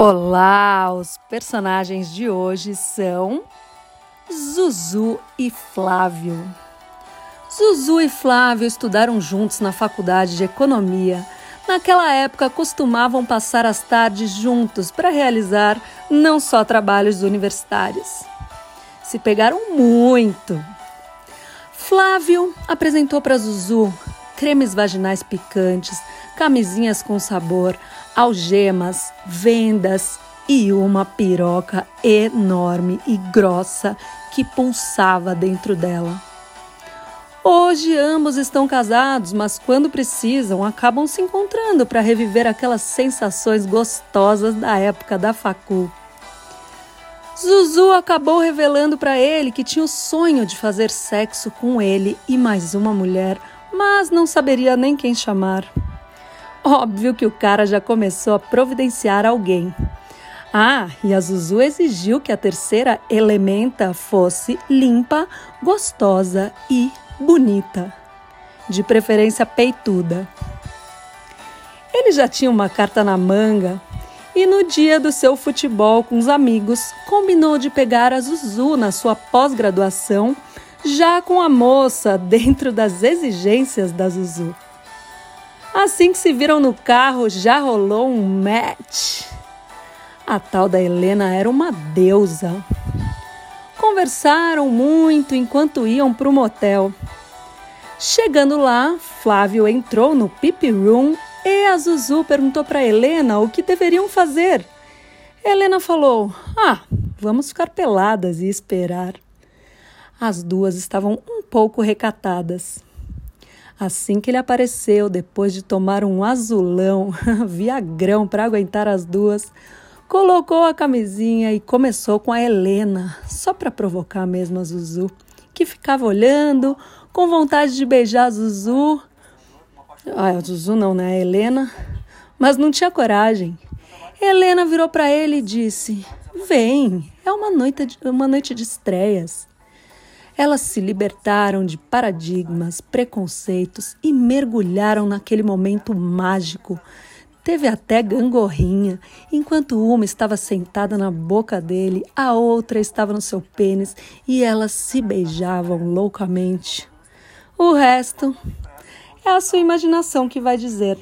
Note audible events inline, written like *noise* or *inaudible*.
Olá! Os personagens de hoje são Zuzu e Flávio. Zuzu e Flávio estudaram juntos na faculdade de economia. Naquela época, costumavam passar as tardes juntos para realizar não só trabalhos universitários. Se pegaram muito. Flávio apresentou para Zuzu cremes vaginais picantes, camisinhas com sabor, algemas, vendas e uma piroca enorme e grossa que pulsava dentro dela. Hoje ambos estão casados, mas quando precisam, acabam se encontrando para reviver aquelas sensações gostosas da época da facul. Zuzu acabou revelando para ele que tinha o sonho de fazer sexo com ele e mais uma mulher, mas não saberia nem quem chamar. Óbvio que o cara já começou a providenciar alguém. Ah, e a Zuzu exigiu que a terceira elementa fosse limpa, gostosa e bonita. De preferência peituda. Ele já tinha uma carta na manga e no dia do seu futebol com os amigos combinou de pegar a Zuzu na sua pós-graduação, já com a moça dentro das exigências da Zuzu. Assim que se viram no carro, já rolou um match. A tal da Helena era uma deusa. Conversaram muito enquanto iam para o motel. Chegando lá, Flávio entrou no pipi room e a Zuzu perguntou para Helena o que deveriam fazer. Helena falou: Ah, vamos ficar peladas e esperar. As duas estavam um pouco recatadas. Assim que ele apareceu, depois de tomar um azulão, *laughs* viagrão para aguentar as duas, colocou a camisinha e começou com a Helena, só para provocar mesmo a Zuzu, que ficava olhando, com vontade de beijar a Zuzu. Ah, a Zuzu não, né? A Helena. Mas não tinha coragem. Helena virou para ele e disse: Vem, é uma noite de, uma noite de estreias. Elas se libertaram de paradigmas, preconceitos e mergulharam naquele momento mágico. Teve até gangorrinha, enquanto uma estava sentada na boca dele, a outra estava no seu pênis e elas se beijavam loucamente. O resto é a sua imaginação que vai dizer.